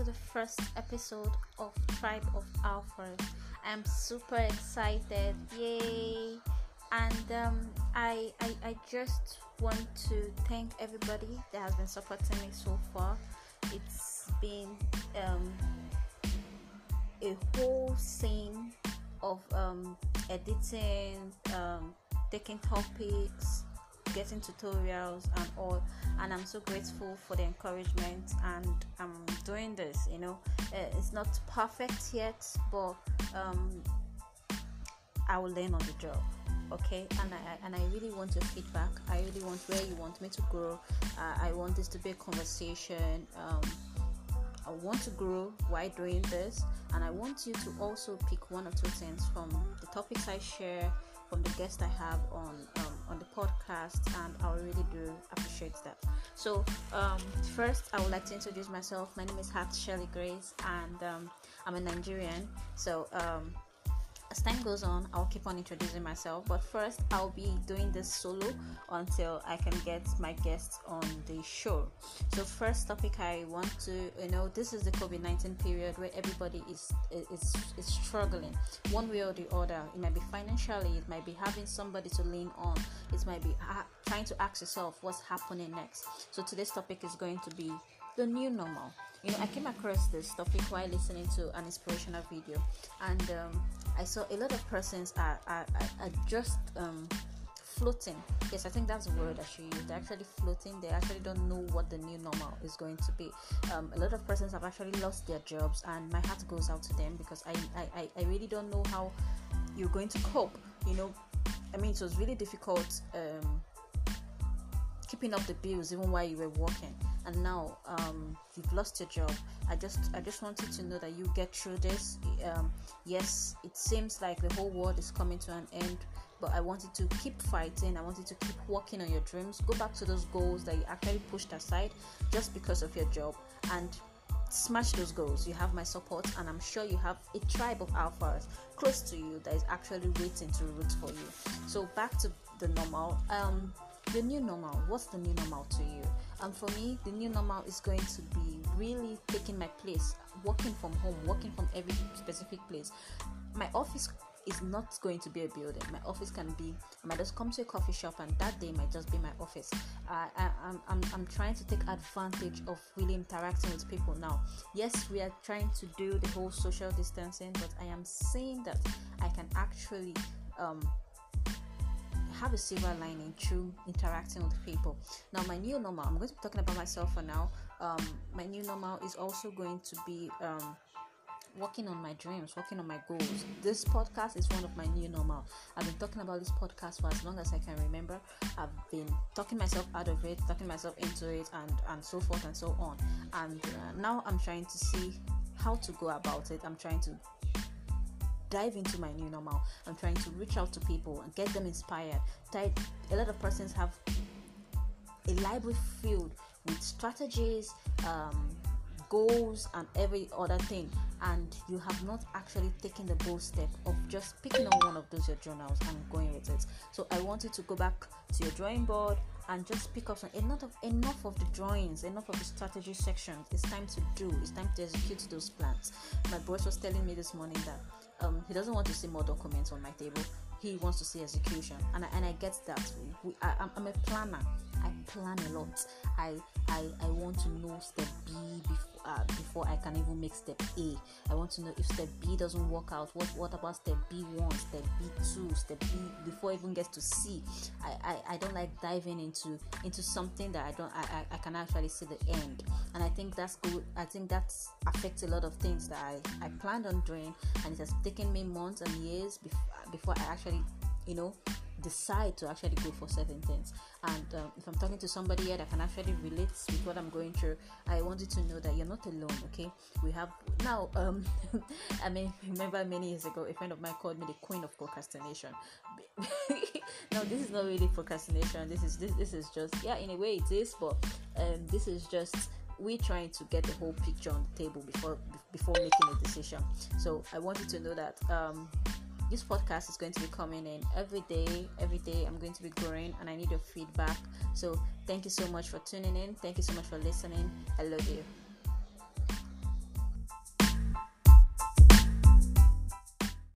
to the first episode of Tribe of Alpha. I'm super excited. Yay! And um, I, I, I just want to thank everybody that has been supporting me so far. It's been um, a whole scene of um, editing, um, taking topics, getting tutorials and all and i'm so grateful for the encouragement and i'm doing this you know. Uh, it's not perfect yet but um, i will learn on the job okay? And i and i really want your feedback. I really want where you want me to grow. Uh, i want this to be a conversation. Um, I want to grow while doing this, and I want you to also pick one or two things from the topics I share, from the guests I have on um, on the podcast, and I really do appreciate that. So, um, first, I would like to introduce myself. My name is Hat Shirley Grace, and um, I'm a Nigerian. So, um, as time goes on, I'll keep on introducing myself. But first, I'll be doing this solo until I can get my guests on the show. So, first topic I want to, you know, this is the COVID nineteen period where everybody is, is is struggling one way or the other. It might be financially, it might be having somebody to lean on, it might be ha- trying to ask yourself what's happening next. So, today's topic is going to be the new normal you know i came across this topic while listening to an inspirational video and um, i saw a lot of persons are, are, are just um, floating. Yes i think that's the word i should use. They're actually floating. They actually don't know what the new normal is going to be. Um, a lot of persons have actually lost their jobs and my heart goes out to them because i i, I really don't know how you're going to cope you know? I mean it was really difficult um, keeping up the bills even while you were working and now um, you've lost your job. I just i just wanted to know that you get through this. Um, yes it seems like the whole world is coming to an end but i wanted to keep fighting. I wanted to keep working on your dreams. Go back to those goals that you actually pushed aside just because of your job and smash those goals. You have my support and i'm sure you have a tribe of alphas close to you that is actually waiting to root for you. So back to the normal. Um the new normal? What's the new normal to you? And for me the new normal is going to be really taking my place working from home working from every specific place. My office is not going to be a building. My office can be i might just come to a coffee shop and that day might just be my office. Uh, I, I'm, I'm, I'm trying to take advantage of really interacting with people now. Yes we are trying to do the whole social distancing but i am saying that i can actually um, have a silver lining through interacting with people. Now, my new normal, I'm going to be talking about myself for now. Um, my new normal is also going to be um, working on my dreams, working on my goals. This podcast is one of my new normal. I've been talking about this podcast for as long as I can remember. I've been talking myself out of it, talking myself into it, and and so forth and so on. And uh, now I'm trying to see how to go about it. I'm trying to dive into my new normal. I'm trying to reach out to people and get them inspired. A lot of persons have a library filled with strategies, um, goals, and every other thing, and you have not actually taken the bold step of just picking on one of those your journals and going with it. So I want you to go back to your drawing board and just pick up some enough of enough of the drawings, enough of the strategy sections. It's time to do. It's time to execute those plans. My boss was telling me this morning that um, he doesn't want to see more documents on my table. He wants to see execution, and I, and I get that. We, I, I'm a planner. I plan a lot. I I, I want to know step B before uh, before I can even make step A. I want to know if step B doesn't work out. What what about step B one, step B two, step B before even gets to see. I, I, I don't like diving into into something that I don't I, I, I can actually see the end. And I think that's good. I think that affects a lot of things that I, I planned on doing and it has taken me months and years before before I actually you know decide to actually go for certain things. And um, if I'm talking to somebody here that can actually relate with what I'm going through, I want you to know that you're not alone. Okay, we have now. Um, I mean, remember many years ago, a friend of mine called me the queen of procrastination. now, this is not really procrastination. This is this this is just yeah, in a way it is, but um, this is just we trying to get the whole picture on the table before before making a decision. So I want you to know that um, this podcast is going to be coming in every day. Every day i'm going to be growing and i need your feedback. So thank you so much for tuning in. Thank you so much for listening. I love you